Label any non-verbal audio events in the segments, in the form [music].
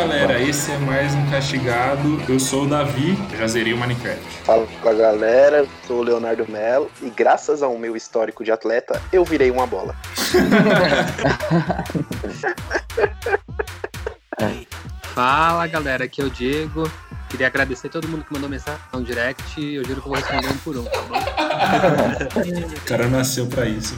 galera, esse é mais um Castigado. Eu sou o Davi, já zerei o Minecraft. Fala com a galera, sou o Leonardo Melo e graças ao meu histórico de atleta, eu virei uma bola. [laughs] Fala galera, aqui é o Diego. Queria agradecer a todo mundo que mandou mensagem no direct. Eu juro que eu vou responder um por um, tá bom? O cara nasceu pra isso.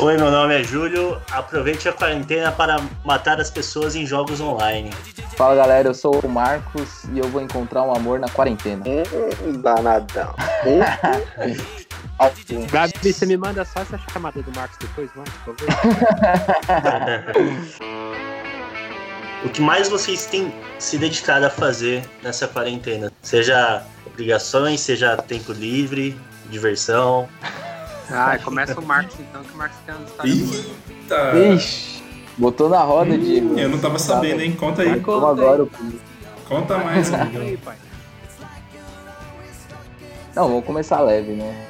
Oi, meu nome é Júlio. Aproveite a quarentena para matar as pessoas em jogos online. Fala galera, eu sou o Marcos e eu vou encontrar um amor na quarentena. Hum, danadão. Hum, [laughs] Alto. Gabi, você me manda só essa chamada do Marcos depois, mano, por favor? [laughs] o que mais vocês têm se dedicado a fazer nessa quarentena? Seja obrigações, seja tempo livre, diversão. Ah, começa o Marcos então, que o Marcos tem uma história boa. Eita! Ixi, botou na roda, Diego. Eu não tava sabendo, hein? Conta aí. Como agora. Conta mais, amigo. Não, vamos começar leve, né?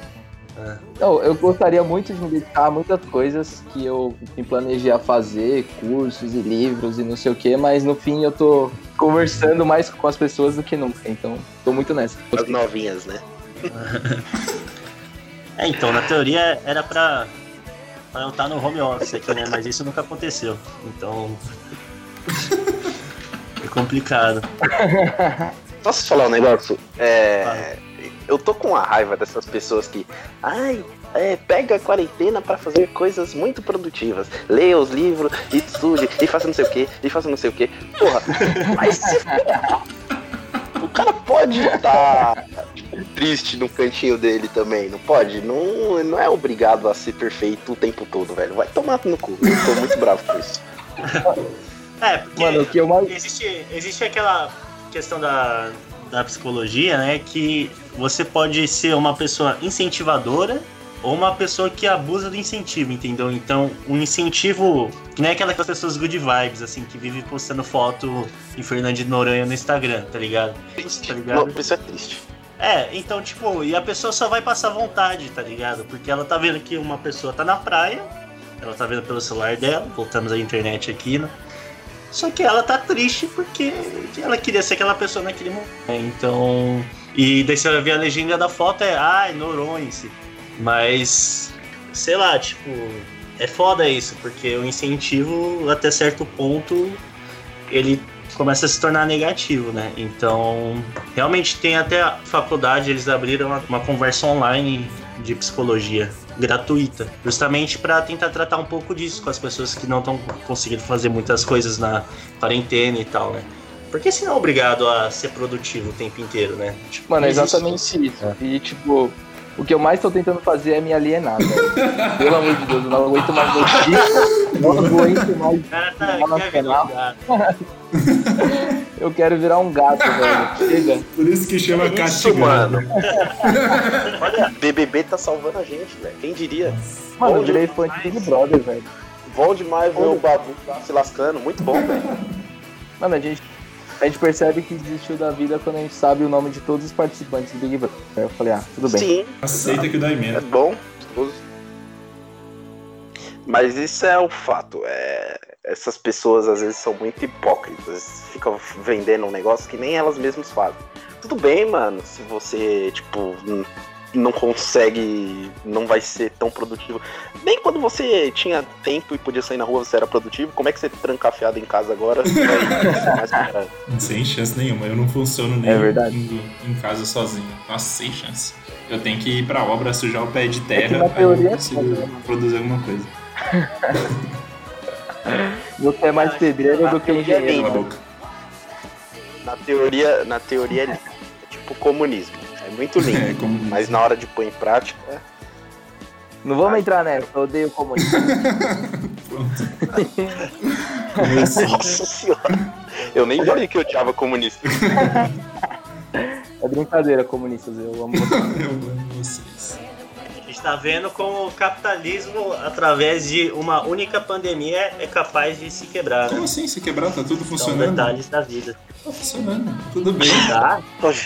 Ah. Não, eu gostaria muito de me dedicar a muitas coisas que eu me planejei a fazer, cursos e livros e não sei o que, mas no fim eu tô conversando mais com as pessoas do que nunca, então tô muito nessa. As novinhas, né? [laughs] É, então, na teoria era pra, pra eu estar no home office aqui, né? Mas isso nunca aconteceu. Então. [laughs] É complicado. Posso falar um negócio? É, eu tô com a raiva dessas pessoas que. Ai, é, pega a quarentena pra fazer coisas muito produtivas. Leia os livros, e estude, e faça não sei o que, e faça não sei o que. Porra, [laughs] mas se cara pode estar tipo, triste no cantinho dele também, não pode? Não, não é obrigado a ser perfeito o tempo todo, velho. Vai tomar no cu. Eu tô muito bravo com isso. [laughs] É, porque. Mano, o que eu mais. Existe, existe aquela questão da, da psicologia, né? Que você pode ser uma pessoa incentivadora ou uma pessoa que abusa do incentivo, entendeu? Então, um incentivo, que nem aquelas pessoas good vibes, assim, que vivem postando foto em Fernando de Noronha no Instagram, tá ligado? Tá ligado? Não, isso é triste. É, então, tipo, e a pessoa só vai passar vontade, tá ligado? Porque ela tá vendo que uma pessoa tá na praia, ela tá vendo pelo celular dela, voltamos à internet aqui, né? Só que ela tá triste porque ela queria ser aquela pessoa naquele momento. É, Então. E daí você ver a legenda da foto é ai, Noronha. Mas. Sei lá, tipo. É foda isso, porque o incentivo, até certo ponto, ele começa a se tornar negativo, né? Então, realmente tem até a faculdade, eles abriram uma, uma conversa online de psicologia gratuita, justamente para tentar tratar um pouco disso com as pessoas que não estão conseguindo fazer muitas coisas na quarentena e tal, né? Porque senão é obrigado a ser produtivo o tempo inteiro, né? Tipo, Mano, é não exatamente isso. E tipo, o que eu mais tô tentando fazer é me alienar, velho. [laughs] Pelo amor de Deus, eu não aguento mais notícia, não aguento mais. O [laughs] cara tá Jornal quer virar Nacional. um gato. [laughs] Eu quero virar um gato, velho. Chega. Por isso que chama Isso, castigado. mano. Olha, BBB tá salvando a gente, velho. Quem diria? Mano, eu Bom virei fã de Big Brother, velho. Bom demais ver o Babu se lascando. Muito bom, velho. Mano, a gente, a gente percebe que desistiu da vida quando a gente sabe o nome de todos os participantes do Big Brother. Aí eu falei, ah, tudo bem. Sim, Aceita que dá é emenda. bom. Mas isso é o fato. É... Essas pessoas às vezes são muito hipócritas. Ficam vendendo um negócio que nem elas mesmas fazem. Tudo bem, mano, se você, tipo, não consegue, não vai ser tão produtivo. Nem quando você tinha tempo e podia sair na rua, você era produtivo. Como é que você trancafiado em casa agora? [laughs] Sem chance nenhuma. Eu não funciono nem É verdade. Em, em casa sozinho. Nossa, sem chance. Eu tenho que ir pra obra, sujar o pé de terra, na aí eu teoria é produzir alguma coisa. [laughs] Você é mais pedreiro do que engenheiro. Boca. Na teoria, na teoria é tipo comunismo. É muito lindo. É, como Mas na hora de pôr em prática, é Não vamos entrar nessa, eu odeio comunismo. [laughs] Pronto. Nossa senhora. Eu nem falei que eu odiava comunista. É brincadeira, comunistas, eu amo vocês. [laughs] Eu amo vocês. A gente tá vendo como o capitalismo, através de uma única pandemia, é capaz de se quebrar, Como né? assim? Se quebrar, tá tudo São funcionando? detalhes da vida. Tá funcionando. Tudo bem. Tá?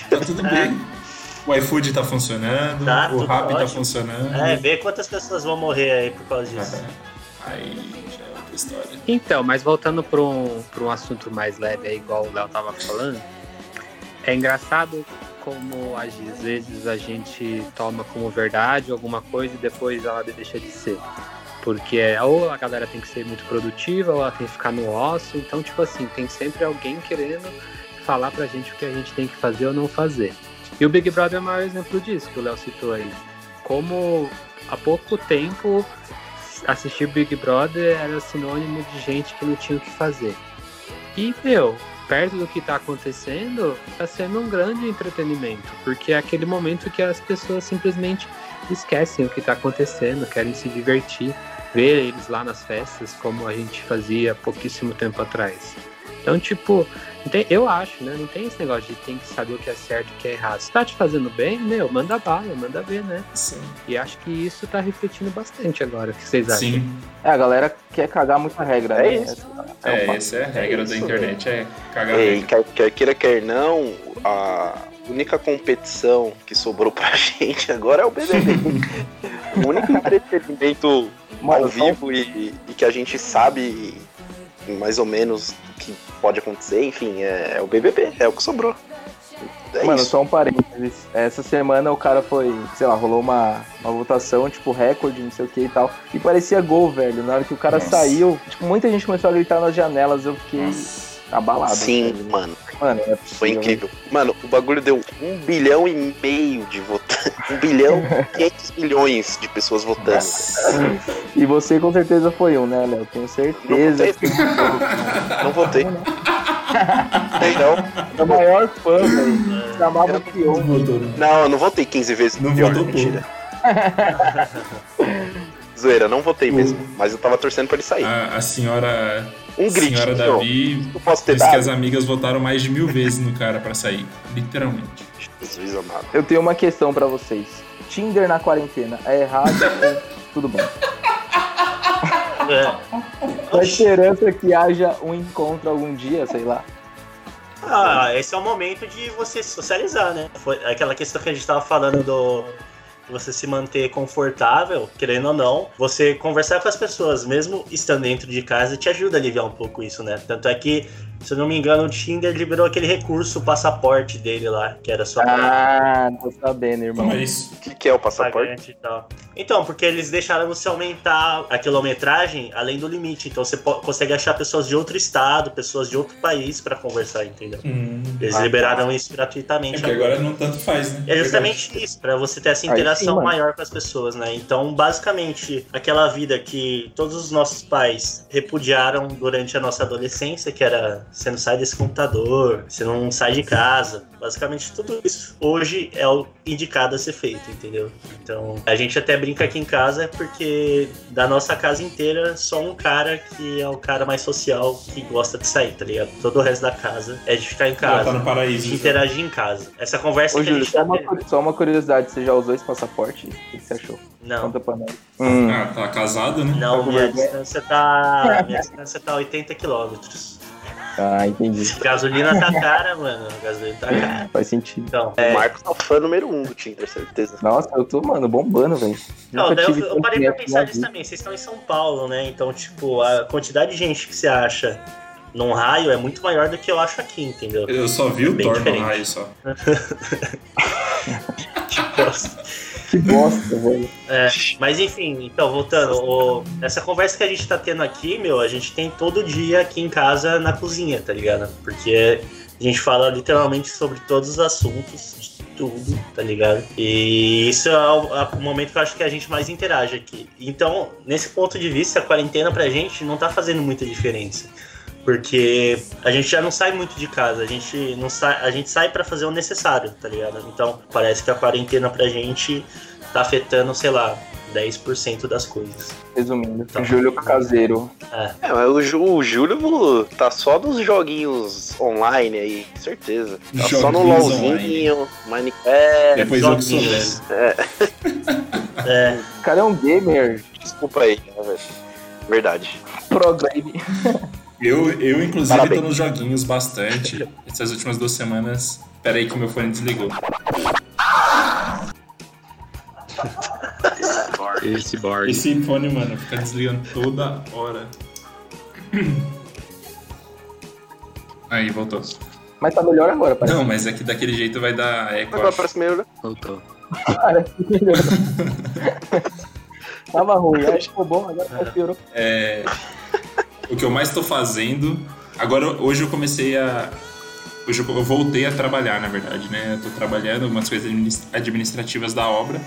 Tá tudo bem. O iFood tá funcionando, Tá, o Rap tá funcionando. É, vê quantas pessoas vão morrer aí por causa disso. Aí já é outra história. Então, mas voltando para um, pra um assunto mais leve, aí, igual o Léo tava falando, é engraçado como às vezes a gente toma como verdade alguma coisa e depois ela deixa de ser. Porque é, ou a galera tem que ser muito produtiva, ou ela tem que ficar no osso. Então, tipo assim, tem sempre alguém querendo falar pra gente o que a gente tem que fazer ou não fazer. E o Big Brother é o maior exemplo disso que o Léo citou aí. Como há pouco tempo assistir Big Brother era sinônimo de gente que não tinha o que fazer. E, meu, perto do que tá acontecendo, tá sendo um grande entretenimento, porque é aquele momento que as pessoas simplesmente esquecem o que tá acontecendo, querem se divertir, ver eles lá nas festas, como a gente fazia pouquíssimo tempo atrás. Então, tipo, tem- eu acho, né? Não tem esse negócio de tem que saber o que é certo e o que é errado. Se tá te fazendo bem, meu, manda bala, manda ver, né? Sim. E acho que isso tá refletindo bastante agora. O que vocês acham? Sim. É, a galera quer cagar muita regra, É né? isso. Essa- o É, fato. essa é a regra da isso, internet, é cagar E regra. quer, quer queira, quer não, a única competição que sobrou pra [laughs] gente agora é o BBB. [laughs] o único entretenimento ao vivo e, e que a gente sabe mais ou menos que pode acontecer, enfim, é, é o BBB, é o que sobrou. É Mano, isso. só um parênteses. Essa semana o cara foi, sei lá, rolou uma, uma votação, tipo, recorde, não sei o que e tal. E parecia gol, velho. Na hora que o cara Nossa. saiu, tipo, muita gente começou a gritar nas janelas. Eu fiquei Nossa. abalado. Sim, velho. mano, Mano, é possível, foi incrível. Mano, o bagulho deu um bilhão e meio de votantes. [laughs] Um bilhão e [laughs] 500 milhões de pessoas votando. E você com certeza foi um, né, Léo? Tenho certeza. Não que Não votei. Então, é o maior fã, velho. Chamava Pion. Votou, né? não, eu não votei 15 vezes. Não pior, votou mentira. Zoeira, não votei mesmo. Mas eu tava torcendo pra ele sair. A, a senhora, Um grito. senhora Davi Eu posso ter disse que as amigas votaram mais de mil vezes no cara pra sair. Literalmente. Jesus amado. Eu tenho uma questão pra vocês. Tinder na quarentena é errado ou [laughs] tudo bom? É. Na esperança que haja um encontro algum dia, sei lá. Ah, esse é o momento de você socializar, né? Foi aquela questão que a gente tava falando do você se manter confortável, querendo ou não, você conversar com as pessoas, mesmo estando dentro de casa, te ajuda a aliviar um pouco isso, né? Tanto é que, se eu não me engano, o Tinder liberou aquele recurso, o passaporte dele lá, que era só pra Ah, tô sabendo, irmão. Como é isso? O que, que é o passaporte? e. Então, porque eles deixaram você aumentar a quilometragem além do limite. Então você consegue achar pessoas de outro estado, pessoas de outro país pra conversar, entendeu? Hum. Eles Ah, liberaram isso É gratuitamente porque agora não tanto faz, né? é justamente isso, pra você ter essa interação sim, maior com as pessoas, né? Então, basicamente, aquela vida que todos os nossos pais repudiaram durante a nossa adolescência, que era você não sai desse computador, você não sai de casa. Basicamente, tudo isso hoje é o indicado a ser feito, entendeu? Então, a gente até brinca aqui em casa porque da nossa casa inteira, só um cara que é o cara mais social que gosta de sair, tá ligado? Todo o resto da casa é de ficar em Já casa tá no paraíso. de já. interagir em casa. Essa conversa Ô, que a Júlio, gente só tá uma, só uma curiosidade, você já usou esse passaporte? O que você achou? Não, Conta pra nós. Hum. Ah, tá casado, né? não, Tá minha distância tá. Minha distância tá 80 quilômetros. Ah, entendi. [laughs] Gasolina tá cara, mano. Gasolina tá cara. Faz sentido. Então, O Marcos é o fã número um do Tinder, certeza. Nossa, eu tô, mano, bombando, velho. não, daí eu, eu parei pra pensar nisso vida. também. Vocês estão em São Paulo, né? Então, tipo, a quantidade de gente que você acha num raio é muito maior do que eu acho aqui, entendeu? Eu só vi o Bem Thor no raio só. [laughs] Que bosta, velho. É, mas enfim, então, voltando, o- essa conversa que a gente tá tendo aqui, meu, a gente tem todo dia aqui em casa na cozinha, tá ligado? Porque a gente fala literalmente sobre todos os assuntos, de tudo, tá ligado? E isso é o, é momento que eu acho que a gente mais interage aqui. Então, nesse ponto de vista, a quarentena pra gente não tá fazendo muita diferença. Porque a gente já não sai muito de casa, a gente não sai, a gente sai para fazer o necessário, tá ligado? Então, parece que a quarentena pra gente tá afetando, sei lá, 10% das coisas. Resumindo, Tá. Júlio Caseiro. É, mas o, Ju- o Júlio tá só nos joguinhos online aí, certeza. Tá só no Joguinhos LOLzinho, Minecraft. Depois eu joguinhos. velho. É, O cara é um gamer Desculpa aí, né, velho? Verdade. pro game. Eu, eu inclusive, Parabéns. tô nos joguinhos bastante. Essas últimas duas semanas. Pera aí que o meu fone desligou. Esse board. Esse fone, mano, fica desligando toda hora. [clears throat] Aí, voltou. Mas tá melhor agora, parece. Não, mas é que daquele jeito vai dar eco. Agora acho. parece meio. Voltou. Parece que melhorou. [laughs] Tava ruim, [laughs] aí ficou bom, agora piorou. É, o que eu mais tô fazendo. Agora, hoje eu comecei a. Hoje eu voltei a trabalhar, na verdade, né? Eu tô trabalhando algumas coisas administ- administrativas da obra,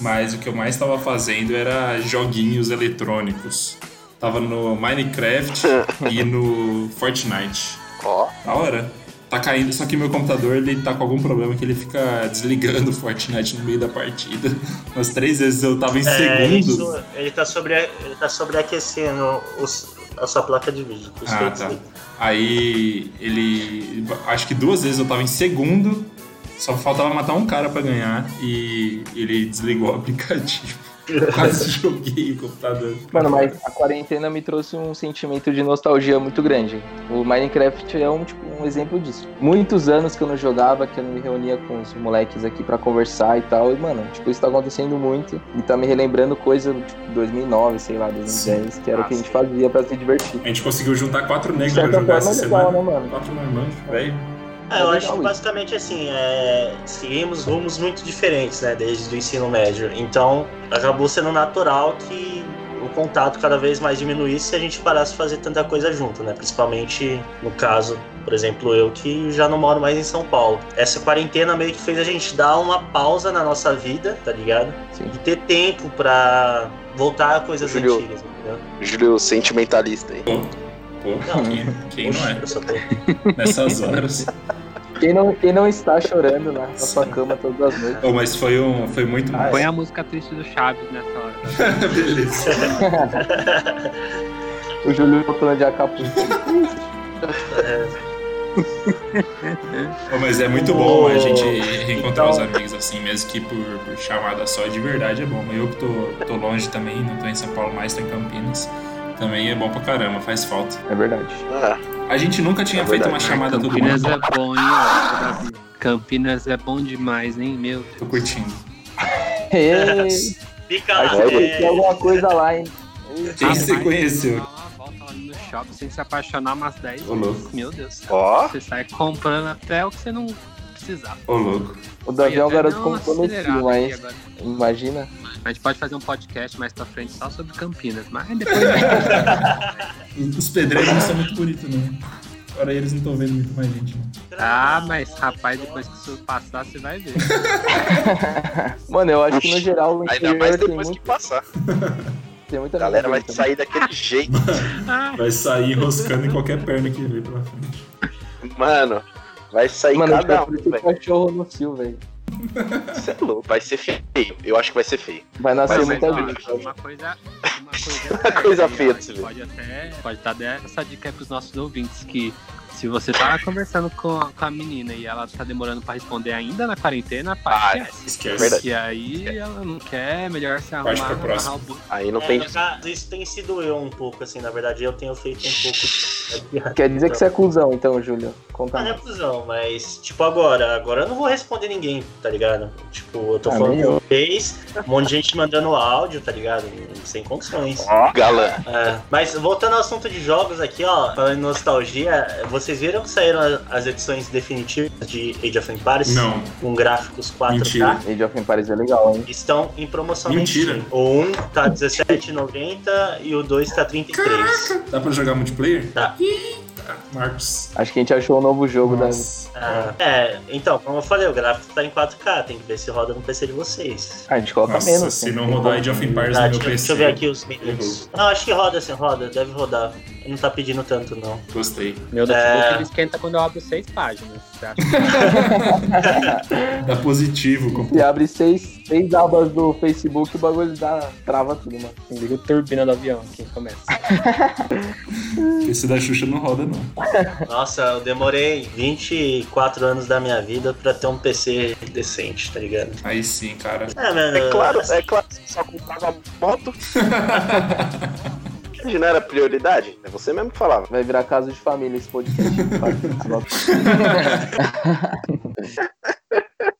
mas o que eu mais tava fazendo era joguinhos eletrônicos. Tava no Minecraft [laughs] e no Fortnite. Ó, Da hora. Tá caindo, só que meu computador ele tá com algum problema que ele fica desligando [laughs] o Fortnite no meio da partida. Umas três vezes eu tava em É, segundo. isso, ele tá, sobre, ele tá sobreaquecendo os- a sua placa de vídeo. Ah, tá. Aí ele. Acho que duas vezes eu tava em segundo, só faltava matar um cara pra ganhar e ele desligou o aplicativo. [laughs] Quase joguei o computador. Mano, mas a quarentena me trouxe um sentimento de nostalgia muito grande. O Minecraft é um, tipo, um exemplo disso. Muitos anos que eu não jogava, que eu não me reunia com os moleques aqui pra conversar e tal. E, mano, tipo, isso tá acontecendo muito. E tá me relembrando coisa, tipo, 2009, sei lá, 2010, que era o que a gente fazia pra se divertir. A gente conseguiu juntar quatro negros pra jogar forma essa é legal, semana. né, mano? Quatro marmanjos, velho. É, eu É acho que isso. basicamente assim, é, seguimos rumos muito diferentes, né, desde o ensino médio. Então, acabou sendo natural que o contato cada vez mais diminuísse se a gente parasse de fazer tanta coisa junto, né? Principalmente no caso, por exemplo, eu que já não moro mais em São Paulo. Essa quarentena meio que fez a gente dar uma pausa na nossa vida, tá ligado? Sim. E ter tempo pra voltar a coisas Júlio. antigas, entendeu? Júlio sentimentalista aí. Pô, quem, quem não é? Eu só tô... Nessas horas. Quem não, quem não está chorando na, na sua cama todas as noites? Oh, mas foi, um, foi muito Ah, mais. Põe a música triste do Chaves nessa hora. tá? [laughs] Beleza. [laughs] O Júlio falando de Acapulco. Oh, mas é muito bom a gente reencontrar os amigos assim, mesmo que por, por chamada só, de verdade é bom. Eu que tô, tô longe também, não tô em São Paulo mais, tô em Campinas. Também é bom pra caramba, faz falta. É verdade. Ah, A gente nunca tinha É feito uma chamada todo Campinas mundo. é bom, hein, ó? Campinas é bom demais, hein, meu Deus. Tô curtindo. Ei, [laughs] Fica lá, tem é... alguma coisa lá, hein? Quem Rapaz, você conheceu? dá uma Volta lá no shopping sem se apaixonar umas 10 Ô, louco. vezes. Meu Deus. ó, Você sai comprando até o que você não precisava. Ô, louco. O Davi é um garoto acelerada aqui mas agora. imagina. A gente pode fazer um podcast mais pra frente só sobre Campinas, mas [laughs] depois Os pedreiros não são muito bonitos, não. Agora eles não estão vendo muito mais gente. Ah, mas rapaz, depois que isso passar, você vai ver. [laughs] Mano, eu acho que no geral o ainda interior mais tem, depois muito, que passar. [laughs] tem muita A galera vai gente sair daquele jeito. Vai sair enroscando em qualquer perna que vê pela frente. Mano, vai sair Mano, cada um, velho. cachorro no cio, velho. Você é louco. Vai ser feio. Eu acho que vai ser feio. Vai nascer Mas, muita ó, gente. Uma coisa, uma [laughs] coisa, Uma coisa séria, feia a de se gente ver. Pode até pode dar essa dica aí pros nossos ouvintes que se você tá conversando com a, com a menina e ela tá demorando pra responder ainda na quarentena, pai, Ah, esquece. E aí ela não quer, melhor se Parte arrumar. amarrar o Aí não É, tem. caso, isso tem sido eu um pouco, assim, na verdade, eu tenho feito um pouco. Quer dizer que você é cuzão, então, Júlio. Conta Ah, não é cuzão, mas, tipo, agora, agora eu não vou responder ninguém, tá ligado? Tipo, eu tô Ah, falando nem com eu. vocês, um monte de gente mandando áudio, tá ligado? Sem condições. Ó, galã. É, mas voltando ao assunto de jogos aqui, ó, falando em nostalgia, vocês viram que saíram as edições definitivas de Age of Empires? Não. Com gráficos 4K? Mentira. Age of Empires é legal, hein? Estão em promoção Mentira. O 1 tá R$17,90 e o 2 tá R$33. Dá pra jogar multiplayer? Tá. Tá, Marcos. Acho que a gente achou um novo jogo da. Nossa. Ah, é, então, como eu falei, o gráfico tá em 4K, tem que ver se roda no PC de vocês. Ah, a gente coloca Nossa, menos. se né? não rodar Age of Empires Ah, no meu deixa, PC. deixa eu ver aqui os minutos. Não, acho que roda sim, roda, deve rodar. Não tá pedindo tanto, não. Gostei. Meu notebook É. ele esquenta quando eu abro seis páginas. Acha? Dá [laughs] positivo. Se abre seis, seis abas do Facebook, o bagulho dá, trava tudo, mano. Liga o turbina do avião aqui, começa. [laughs] Esse da Xuxa não roda, não. Nossa, eu demorei 24 anos da minha vida pra ter um PC decente, tá ligado? Aí sim, cara. É, mano. É claro, é claro. Só comprava moto. [laughs] Não era prioridade? É você mesmo que falava. Vai virar caso de família esse podcast. [laughs] [laughs]